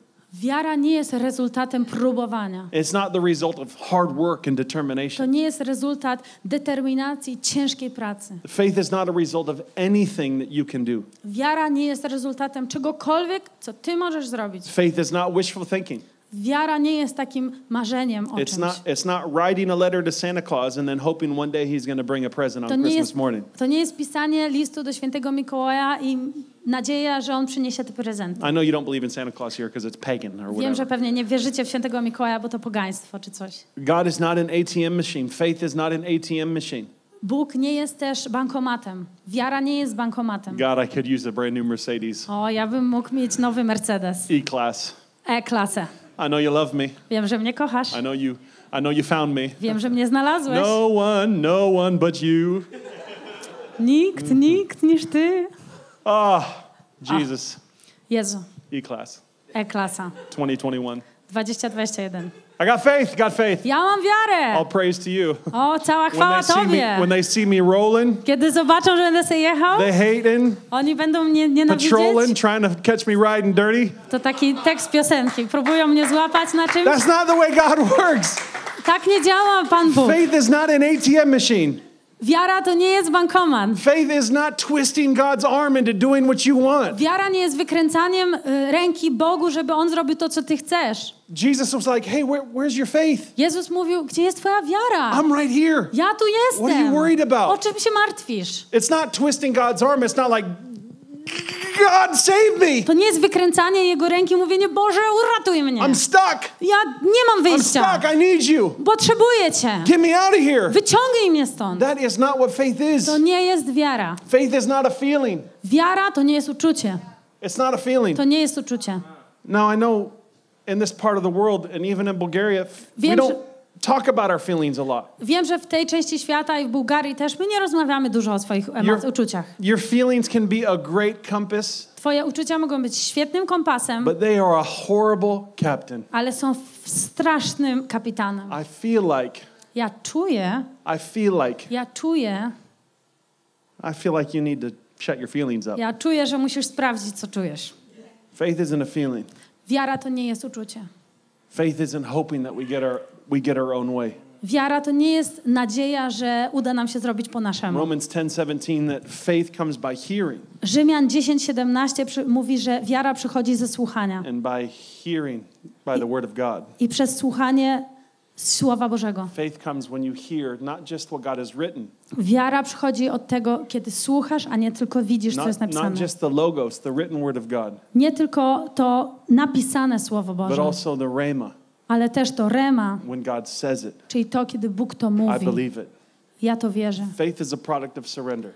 Wiara nie jest rezultatem próbowania. It's not the result of hard work and To determination. nie jest rezultat determinacji, ciężkiej pracy. Faith is not a result of anything that you can do. Wiara nie jest rezultatem czegokolwiek, co ty możesz zrobić. Faith is not wishful thinking. Wiara nie jest takim marzeniem o It's czymś. not, it's not writing a letter to Santa Claus and then hoping one day he's going to bring a present on Christmas jest, morning. to nie jest pisanie listu do świętego Mikołaja i nadzieja, że on przyniesie te prezenty. I know you don't believe in Santa Claus here because it's pagan or Wiem, że whatever. pewnie nie wierzycie w świętego Mikołaja, bo to pogaństwo czy coś. God is not an ATM machine. Faith is not an ATM machine. Bóg nie jest też bankomatem. Wiara nie jest bankomatem. God, I could use a brand new Mercedes O, ja bym mógł mieć nowy Mercedes. E-Class. E-klasę. I know you love me. Wiem, że mnie kochasz. I know you. I know you found me. Wiem, że mnie znalazłeś. No one, no one but you. Nikt, nikt niż ty. Ah, Jesus. Jezu, E-Class. E-klasa. 2021. 2021. I got faith. Got faith. Ja mam All praise to you. O, cała When chwała they see me, Tobie. when they see me rolling, Kiedy zobaczą, że będę sobie jechał, they hating, oni będą mnie nienawidzieć. patrolling, trying to catch me riding dirty. To taki tekst piosenki. Próbują mnie złapać na czymś. That's not the way God works. Tak nie działa Pan Bóg. Faith is not an ATM machine. Wiara to nie jest bankomat. Faith is not twisting God's arm into doing what you want. Wiara nie jest wykręcaniem y, ręki Bogu, żeby On zrobił to, co Ty chcesz. Jesus was like, hey, where, where's your faith? Jezus mówił, gdzie jest Twoja wiara? I'm right here. Ja tu What are you jestem. worried about? O czym się martwisz? It's not twisting God's arm. It's not like, God, save me. To nie jest wykręcanie Jego ręki, mówienie, Boże, uratuj mnie. I'm stuck. Ja nie mam I'm wyjścia. stuck. I need you. Potrzebuję Cię. Get me out of here. Wyciągnij mnie stąd. That is not what faith is. To nie jest wiara. Faith is not a feeling. Wiara to nie jest uczucie. It's not a feeling. To nie jest uczucie. Now, I know in this part of the world and even in Bulgaria, f- we Wiem, don't talk about our feelings a lot. Wiem, że w tej części świata i w Bułgarii też my nie rozmawiamy dużo o swoich Your- uczuciach. Your feelings can be a great compass, Twoje uczucia mogą być świetnym kompasem, but they are a horrible captain. ale są strasznym kapitanem. I feel like, Ja czuję, I feel like, ja czuję, I feel like you need to shut your feelings up. ja czuję, że musisz sprawdzić, co czujesz. Faith isn't a feeling. Wiara to nie jest uczucie. Faith isn't hoping that we get our, we get our own way. Wiara to nie jest nadzieja, że uda nam się zrobić po naszemu. Romans 10:17 that faith comes by hearing Rzymian 10:17 przy- mówi, że wiara przychodzi ze słuchania and by hearing by the word of God. i przez słuchanie Słowa Bożego. Faith comes when you hear not just what God has written, Wiara przychodzi od tego, kiedy słuchasz, a nie tylko widzisz, co jest not, not napisane. just the logos, the written word of God, Nie tylko to napisane Słowo but Boże, also the rhema ale też to rema, when God says it. czyli to, kiedy Bóg to I mówi. believe it. Ja to wierzę. Faith is a product of surrender.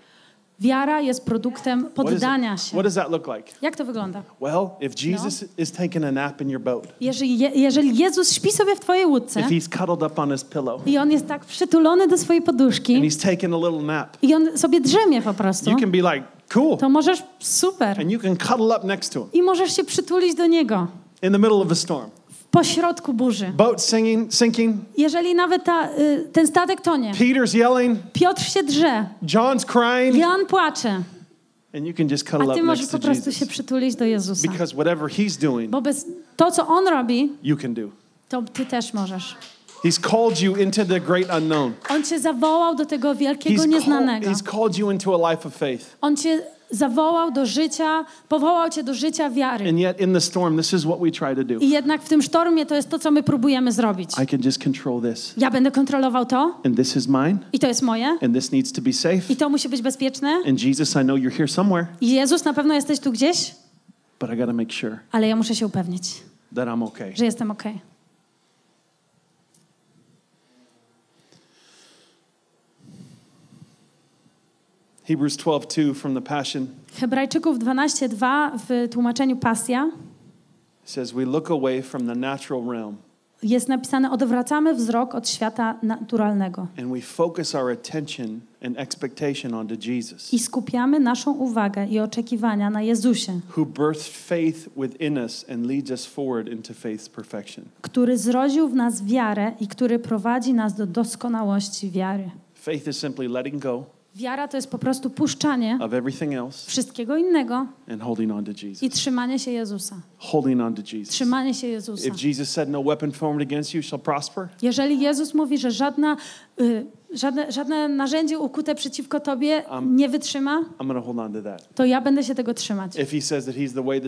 Wiara jest produktem poddania się. what does that look like? Jak to wygląda? Well, if Jesus is taking a nap in your boat, Jeżeli, Je- jeżeli Jezus śpi sobie w twojej łódce if he's cuddled up on his pillow i on jest tak przytulony do swojej and poduszki he's taking a little nap, i on sobie drzemie po prostu, you can be like, cool. to możesz super And you can cuddle up next to him i możesz się przytulić do niego in the middle of a storm. Pośrodku burzy. Boat singing, sinking, Jeżeli nawet ta, y, ten statek tonie, Peter's yelling, Piotr się drze, John's crying, Jan płacze, and you can just cuddle a ty możesz po prostu się przytulić do Jezusa. Because whatever he's doing, Bo bez to, co On robi, you can do. to ty też możesz. He's called you into the great unknown. On cię zawołał do tego wielkiego He's, called, nieznanego. he's called you into a life of faith. On cię zawołał do życia, powołał cię do życia wiary. And yet in the storm, this is what we try to do. I jednak w tym sztormie to jest to, co my próbujemy zrobić. I can just control this. Ja będę kontrolował to And this is mine. i to jest moje And this needs to be safe. i to musi być bezpieczne. And Jesus, I know you're here somewhere, I Jezus, na pewno jesteś tu gdzieś, but I got to make sure ale ja muszę się upewnić, that I'm okay. że jestem okej. Hebrews 12:2 from the Passion Hebrajczyków 12:2 w tłumaczeniu Pasja says, We look away from the natural realm jest napisane: Odwracamy wzrok od świata naturalnego and we focus our attention and expectation onto Jesus, i skupiamy naszą uwagę i oczekiwania na Jezusie, who birthed faith within us and leads us forward into faith's perfection. który zrodził w nas wiarę i który prowadzi nas do doskonałości wiary. Faith is simply letting go Wiara to jest po prostu puszczanie wszystkiego innego and holding on to i Jesus. trzymanie się Jezusa. Holding on to Jesus. Trzymanie się Jezusa. If Jesus said, No weapon formed against you shall prosper, Jeżeli Jezus mówi, że żadna, y, żadne, żadne narzędzie ukute przeciwko tobie nie wytrzyma, I'm to hold on to that. to ja będę się tego trzymać. Way,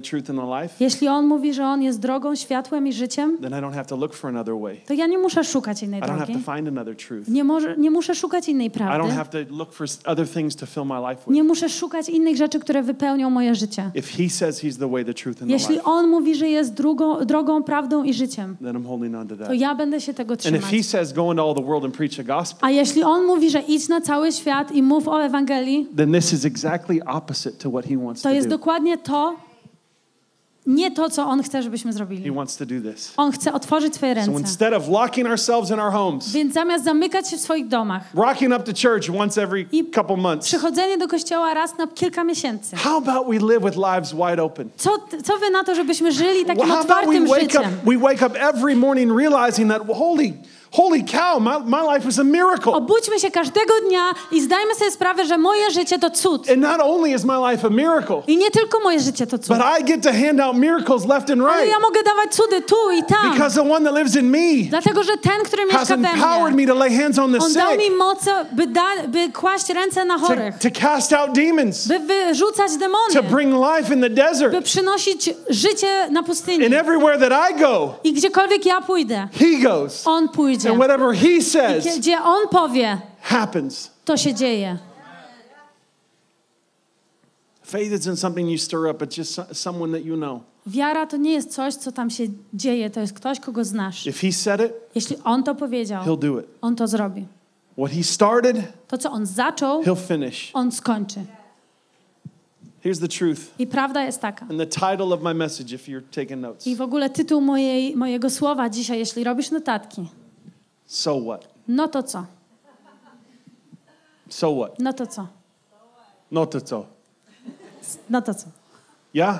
life, Jeśli On mówi, że On jest drogą, światłem i życiem, then I don't have to look for another way. to ja nie muszę szukać innej I don't have drogi. to find another truth. Nie, może, nie muszę szukać innej I prawdy. Nie muszę szukać innych rzeczy, które wypełnią moje życie. If he says he's the way, the truth, and the Jeśli life, On mówi, że jest drugą, drogą, prawdą i życiem, then I'm holding on to ja będę się tego trzymać. A jeśli On mówi, że idź na cały świat i mów o Ewangelii, then this is exactly opposite to what he wants to to jest do. dokładnie to, nie to, co On chce, żebyśmy zrobili. On chce otworzyć Twoje So ręce. instead of locking ourselves in our homes, Więc zamiast zamykać się w swoich domach, rocking up to church once every I couple months, przychodzenie do kościoła raz na kilka miesięcy. how about we live with lives wide open? Co, co wy na to, żebyśmy żyli takim How about we otwartym wake up, życiem? we wake up every morning realizing that holy, holy cow, my, my life is a miracle. Obudźmy się każdego dnia i zdajmy sobie sprawę, że moje życie to cud. And not only is my life a miracle, I nie tylko moje życie to cud. but I get to hand out miracles left and Ale right ja mogę dawać cudy tu i tam. because the one that lives in me Dlatego, że ten, który mieszka we empowered mnie, me to lay hands on the on dał mi sick, moc, by, da, by kłaść ręce na to, chorych, to cast out demons, by wyrzucać to demony, bring life in the by desert. przynosić życie na pustyni. And everywhere that I go, I gdziekolwiek ja pójdę, he goes. on pójdzie. And whatever he says gdzie on powie, happens. to się dzieje. Faith isn't something you stir up, it's just so- someone that you know. Wiara to nie jest coś, co tam się dzieje, to jest ktoś, kogo znasz. If he said it, Jeśli on to powiedział, he'll do it. on to zrobi. What he started, To, co on zaczął, he'll finish. on skończy. Here's the truth. I prawda jest taka. And the title of my message, if you're taking notes. I w ogóle tytuł mojej, mojego słowa dzisiaj, jeśli robisz notatki, So what? no to co? So what? No to co? No to co? No to co? Yeah?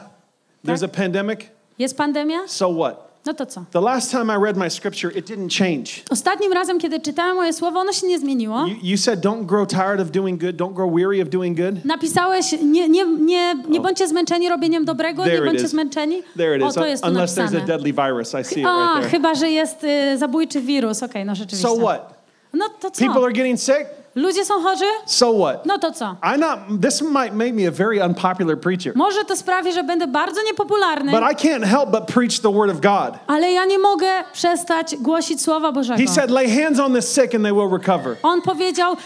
There's a pandemic? Jest pandemia? So what? No to co? The last time I read my scripture, it didn't change. Ostatnim razem, kiedy czytałem moje słowo, ono się nie zmieniło. You, you said, don't grow tired of doing good, don't grow weary of doing good. Napisałeś, nie, nie, nie, nie bądźcie zmęczeni robieniem dobrego, There nie bądźcie is. zmęczeni. There it O, is. to jest Unless there's a napisane. deadly virus. I see it A, right there. chyba, że jest y, zabójczy wirus. Okej, no rzeczywiście. So what? No to co? People are getting sick? Ludzie są chorzy? So what? No to co? I not this might make me a very unpopular preacher. Może to sprawi, że będę bardzo niepopularny, But I can't help but preach the word of God. ale ja nie mogę przestać głosić Słowa Bożego. He said, lay hands on the sick and they will recover. On powiedział,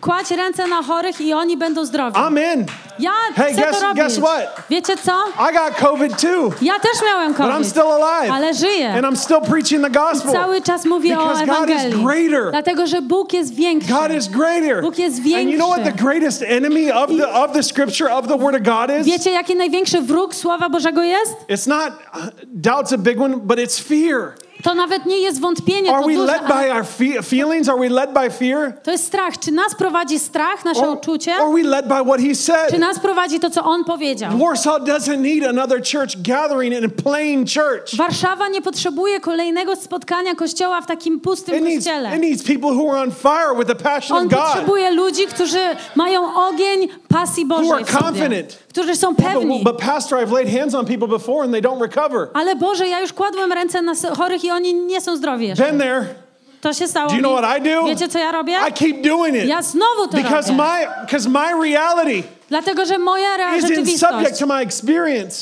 kładź ręce na chorych i oni będą zdrowi. I'm in. Ja Hey, chcę guess- to robić. guess what? Wiecie co? I got COVID too, Ja też miałem but I'm COVID, still alive. ale żyję. And I'm still preaching the gospel. Cały czas mówię o Because God is Ewangelii. greater. Dlatego, że Bóg jest większy. God is greater. Bóg jest And you know what the większy. greatest enemy of the of the scripture of the word of God is? Wiecie, jaki największy wróg Słowa Bożego jest? It's not uh, doubt's a big one, but it's fear. To nawet nie jest wątpienie, Are to, we duże, led by our fe- feelings? Are we led by fear? to jest strach. Czy nas prowadzi strach, nasze Or, uczucie? are we led by what he Czy said? nas prowadzi to, co On powiedział? Warsaw doesn't need another church gathering in a plain church. Warszawa nie potrzebuje kolejnego spotkania kościoła w takim pustym It needs, kościele. it needs people who are on fire with the passion On of God. potrzebuje ludzi, którzy mają ogień pasji Bożej którzy są pewni. Ale Boże, ja już kładłem ręce na chorych i oni nie są zdrowi jeszcze. Been there. To się stało. Do you know what I do? Wiecie, co ja robię? I keep doing it. Ja znowu to Because robię. my because my reality Dlatego, że moja rea- rzeczywistość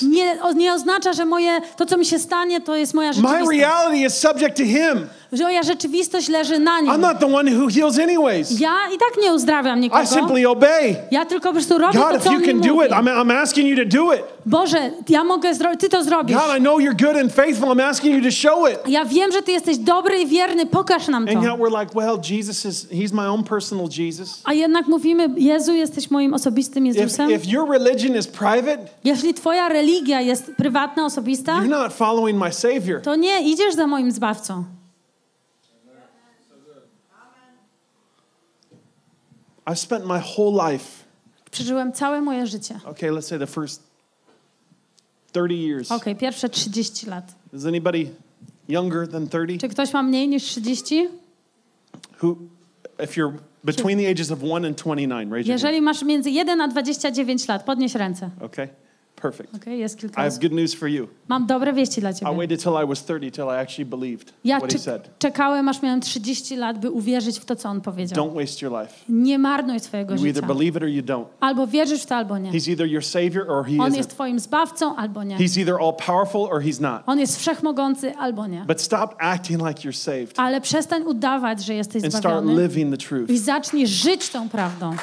nie, nie oznacza, że moje, to, co mi się stanie, to jest moja My rzeczywistość. reality is subject to him. Że moja rzeczywistość leży na I'm nim. not the one who heals anyways. Ja i tak nie uzdrawiam I nikogo. simply obey. Ja tylko po prostu robię God, to, if co you on mi can do mówi. it, I'm, I'm asking you to do it. Boże, ja mogę zrobić, Ty to zrobisz. God, I know you're good and faithful. I'm asking you to show it. Ja wiem, że Ty jesteś dobry i wierny, pokaż nam to. And yet we're like, well, Jesus is, he's my own personal Jesus. A jednak mówimy, Jezu, jesteś moim osobistym If, Jezusem. if your religion is private, Jeśli Twoja religia jest prywatna, osobista, you're not following my Savior. to nie idziesz za moim Zbawcą. I've spent my whole life, Przeżyłem całe moje życie. okay, let's say the first 30 years. Okej, pierwsze 30 lat. Is anybody younger than 30? Czy ktoś ma mniej niż 30? Who, if you're between the ages of 1 and 29, raise your hand. Jeżeli masz między 1 a 29 lat, podnieś ręce. Okay, Perfect. Okej, jest I kilka have osób. good news for you. Mam dobre wieści dla I ciebie. waited till I was 30 till I actually believed Ja what he said. czekałem, aż miałem 30 lat, by uwierzyć w to, co on powiedział. Don't waste your life. Nie marnuj swojego You either życia. believe it or you don't. Albo wierzysz w to, albo nie. He's either your savior or he On jest isn't. twoim zbawcą, albo nie. He's either all powerful or he's not. On jest wszechmogący, albo nie. But stop acting like you're saved Ale przestań udawać, że jesteś and start zbawiony living the truth. i zacznij żyć tą prawdą.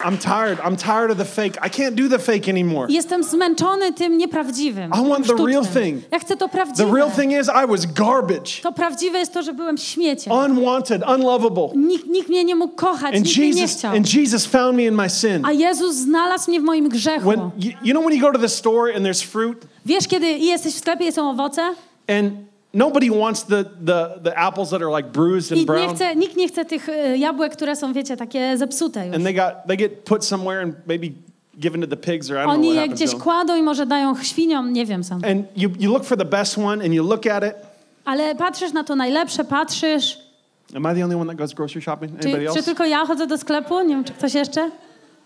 I'm tired. I'm tired of the fake. I can't do the fake anymore. Jestem zmęczony tym nieprawdziwym. I want the real thing. Ja chcę to The prawdziwe. real thing is, I was garbage, To prawdziwe jest to, że byłem śmieciem. unwanted, unlovable. Nikt, nikt mnie nie mógł kochać, And nikt mnie nie Jesus, chciał. and Jesus found me in my sin. A Jezus znalazł mnie w moim grzechu. When you, you know when you go to the store and there's fruit Wiesz, kiedy jesteś w sklepie i są owoce and nobody wants the, the, the apples that are like bruised and nie brown chce, nikt nie chce tych e, jabłek, które są, wiecie, takie zepsute już. and they got they get put somewhere and maybe given to the pigs or I don't know Oni what je gdzieś kładą i może dają świniom, nie wiem sam. And you, you look for the best one and you look at it. Ale patrzysz na to najlepsze, patrzysz. Am I the only one that goes grocery shopping? Czy, Anybody czy else? tylko ja chodzę do sklepu? Nie wiem, czy ktoś jeszcze?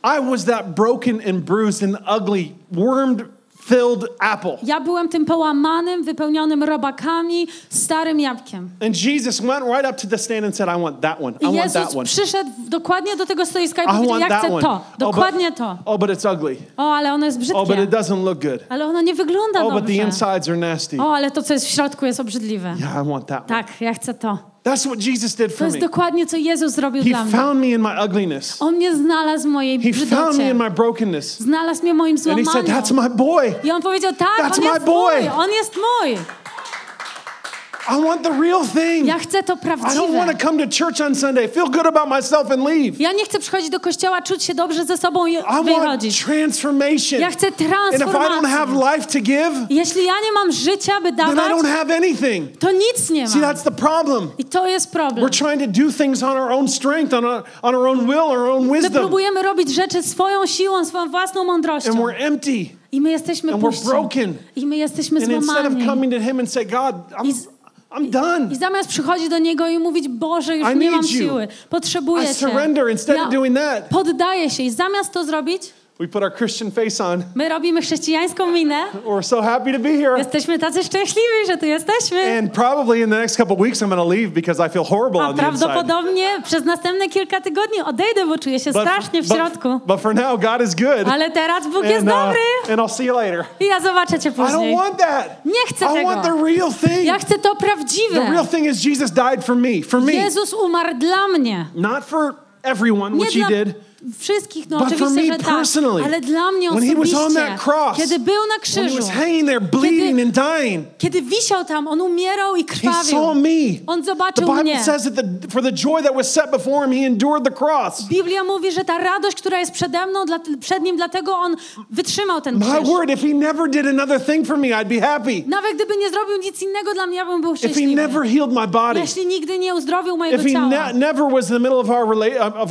I was that broken and bruised and ugly, wormed filled apple. Ja byłem tym połamanym, wypełnionym robakami, starym jabłkiem. And Jesus went right up to the stand and said, I want that one. I I want that Jezus one. przyszedł dokładnie do tego stoiska i I powiedział, ja chcę one. to, Oh, but- dokładnie to. Oh, but it's ugly. O, ale ono jest Oh, but it brzydkie. doesn't look good. Ale ono nie wygląda Oh, but the dobrze. insides are nasty. O, ale to, co jest w środku, jest obrzydliwe. Yeah, I want that one. Tak, ja chcę to. That's what Jesus did for To jest me. dokładnie, co Jezus zrobił He dla mnie. found me in my ugliness. On mnie znalazł w mojej He found me brzydocie. in my brokenness. Znalazł mnie w moim And he said, złamaniu. That's my boy. I on powiedział, tak, That's on my jest boy. mój, on jest mój. I want the real thing. Ja chcę to I don't want prawdziwe. to come to church on Sunday, feel good about myself and leave. Ja nie chcę przychodzić do kościoła, czuć się dobrze ze sobą i I want wychodzić. transformation. Ja chcę And if I don't have transformacji. life to give, Jeśli ja nie mam życia, by then I dawać, don't have anything. to nic nie See, mam. that's the problem. I to jest problem. We're trying to do things on our own strength, on our, on our own will, our own My wisdom. próbujemy robić rzeczy swoją siłą, swoją własną And mądrością. we're empty. I my jesteśmy and we're puści. broken. I my jesteśmy And instead of złamani. coming to Him and say, God, I'm, I z- I'm done. I zamiast przychodzić do Niego i mówić, Boże, już I nie mam you. siły, potrzebuję I Cię. surrender instead Ja of doing that. poddaję się i zamiast to zrobić, We put our Christian face on. my robimy chrześcijańską minę. We're so happy to be here. Jesteśmy tacy szczęśliwi, że tu jesteśmy. And probably in the next couple weeks, I'm going to leave because I feel horrible A on the inside. prawdopodobnie przez następne kilka tygodni odejdę, bo czuję się strasznie w środku. but, but for now, God is good. Ale teraz Bóg jest And, uh, dobry and I'll see you later. i ja zobaczę Cię I don't później. want that. Nie chcę I want the tego. real thing. Ja chcę to The real prawdziwe. thing is Jesus died for me, for me. Jezus umarł dla mnie. Not for everyone, Nie which he dla did. Wszystkich, no But oczywiście, że tak. Ale dla mnie osobiście, cross, kiedy był na krzyżu, there bleeding and dying, kiedy wisiał tam, on umierał i krwawił. On The zobaczył Bible mnie. says that the, for the joy that was set before him, he endured the cross. Biblia mówi, że ta radość, która jest przede mną, dla, przed nim, dlatego on wytrzymał ten My krzyż. word, if he never did another thing for me, I'd be happy. Nawet gdyby nie zrobił nic innego dla mnie, ja bym był If he szczęśliwy. never healed my body, Jeśli nigdy nie uzdrowił mojego if he ciała. ne- never was in the middle of our, of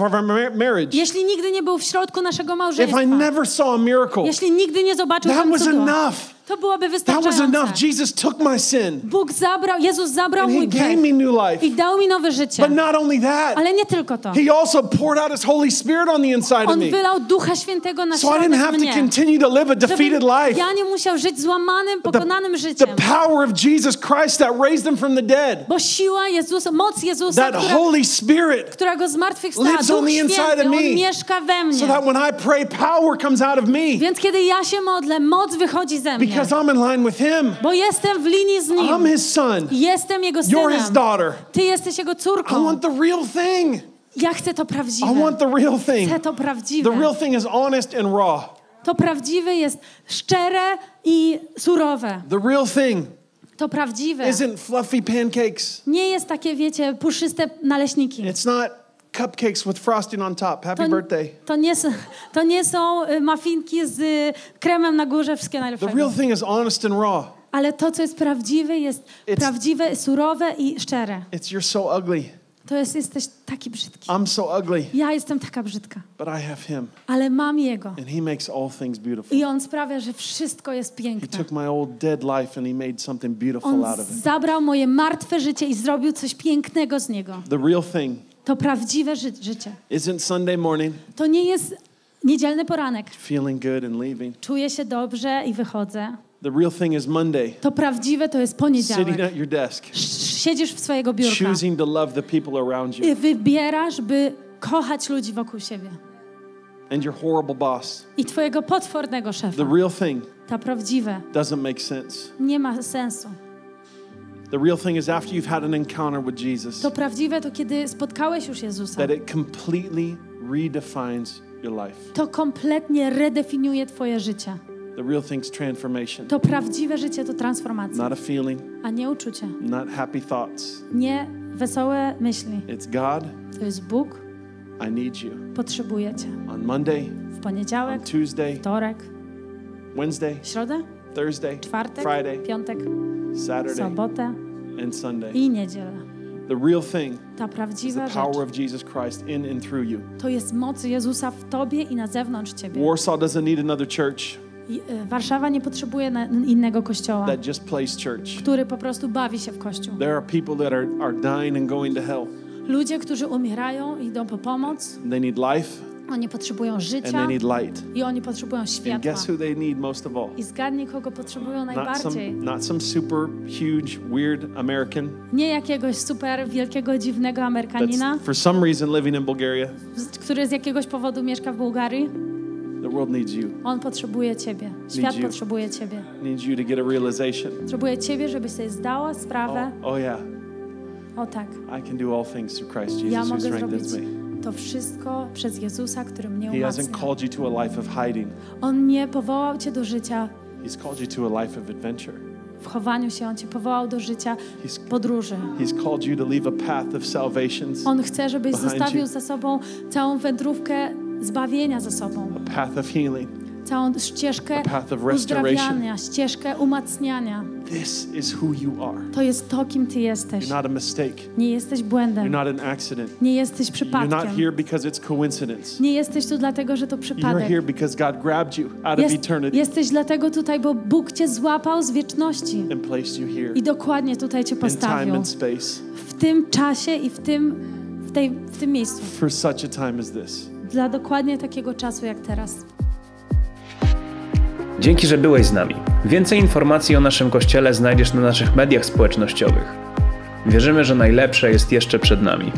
marriage, Jeśli nigdy nie był w środku naszego if małżeństwa. I never saw a miracle, Jeśli nigdy nie zobaczył that was cudu, enough. To byłoby That was wystarczające. enough. Jesus took my sin Bóg zabrał, Jezus zabrał and mój gave grzech me new life. i dał mi nowe życie. But not only that, Ale nie tylko to. he also poured out his Holy Spirit on the inside of On me. wylał Ducha Świętego na So I didn't have środek to mnie. continue to live a defeated life. ja nie musiał żyć złamanym, pokonanym The życiem. power of Jesus Christ that raised him from the dead, Bo siła Jezusa, moc Jezusa, that która, Holy Spirit, która go zmartwychwstała, lives on Duch the inside Święty, of On me. mieszka we mnie. so that when I pray, power comes out of me Więc kiedy ja się modlę, moc wychodzi ze mnie. Because I'm in line with him. Bo jestem w linii z I'm Nim. his son. Jestem Jego You're his synem. daughter. Ty jesteś Jego I córką. want the real thing. Ja chcę to I prawdziwe. want the real thing. Chcę to prawdziwe. The real thing is honest and raw. To prawdziwe jest szczere i surowe. The real thing To prawdziwe isn't fluffy pancakes. nie jest takie, wiecie, puszyste naleśniki. It's not cupcakes with frosting on top. Happy To, birthday. to, nie, są- to nie są y, muffinki z y, kremem na górze, wszystkie The najlepsze. real thing is honest and raw. Ale to, co jest prawdziwe, jest It's- prawdziwe, surowe i szczere. It's you're so ugly. To jest, jesteś taki brzydki. I'm so ugly, Ja jestem taka brzydka, but I have him, ale mam Jego. and he makes all things beautiful. I On sprawia, że wszystko jest He piękne. took my old dead life and he made something beautiful On out of it. zabrał moje martwe życie i zrobił coś pięknego z niego. The real thing To prawdziwe ży- życie. isn't Sunday morning. To nie jest Niedzielny poranek. feeling good and leaving. Czuję się dobrze i wychodzę. The real thing is Monday, To prawdziwe to jest sitting poniedziałek. at your desk, Siedzisz w swojego biurka choosing to love the people around you, i wybierasz, by kochać ludzi wokół siebie. and your horrible boss. I twojego potwornego The szefa. real thing To prawdziwe. doesn't make sense. Nie ma sensu. The real thing is after you've had an encounter with Jesus, To prawdziwe to kiedy spotkałeś już Jezusa. that it completely redefines your life. To kompletnie redefiniuje twoje życie. The real thing's transformation, To prawdziwe życie to transformacja, not a feeling, a nie uczucie. not happy thoughts. Nie wesołe myśli. It's God, To jest Bóg, I need you. potrzebuje cię. On Monday, W on poniedziałek, Tuesday, wtorek, Wednesday, środę, Thursday, czwartek, Friday, piątek, Saturday, sobotę and Sunday. i niedzielę. The real thing Ta is the prawdziwa power of Jesus Christ in and through you. to jest moc Jezusa w tobie i na zewnątrz ciebie. Warsaw doesn't need another church I, y, Warszawa nie potrzebuje na, innego kościoła, that just plays church. który po prostu bawi się w kościół. There are people that are, are dying and going to hell. Ludzie, którzy umierają, idą po pomoc, They need life oni potrzebują and życia they need light. i oni potrzebują And światła. guess who they need most of all? I zgadnij, kogo potrzebują Not some, najbardziej. not some super huge, weird American Nie jakiegoś super wielkiego, dziwnego Amerykanina, for some reason living in Bulgaria. który z jakiegoś powodu mieszka w Bułgarii. The world needs you. On potrzebuje ciebie. Świat you. potrzebuje ciebie. Needs you to get a realization. Potrzebuje ciebie, żebyś sobie zdała sprawę. Oh, oh yeah, O tak, I can do all things through Christ ja Jesus who mogę zrobić strengthens me. To wszystko przez Jezusa, który mnie He hasn't umacnia. called you to a life of hiding. On nie powołał cię do życia He's called you to a life of adventure. w chowaniu się, On cię powołał do życia He's podróży. He's called you to leave a path of salvations, On chce, żebyś Behind zostawił you. za sobą całą wędrówkę zbawienia za sobą. a path of healing. Całą ścieżkę uzdrawiania, ścieżkę umacniania. This is who you are. To jest to, kim ty jesteś. You're not a mistake. Nie jesteś You're błędem. not an accident. Nie jesteś You're not przypadkiem. here because it's coincidence. Nie jesteś tu dlatego, że to You're przypadek. here because God grabbed you out of eternity jesteś dlatego tutaj, bo Bóg cię złapał z wieczności and placed you here i dokładnie tutaj cię in time postawił. and space W tym czasie i w tym, w tej, w tym miejscu. for such a time as this. Dla dokładnie takiego czasu jak teraz. Dzięki, że byłeś z nami. Więcej informacji o naszym kościele znajdziesz na naszych mediach społecznościowych. Wierzymy, że najlepsze jest jeszcze przed nami.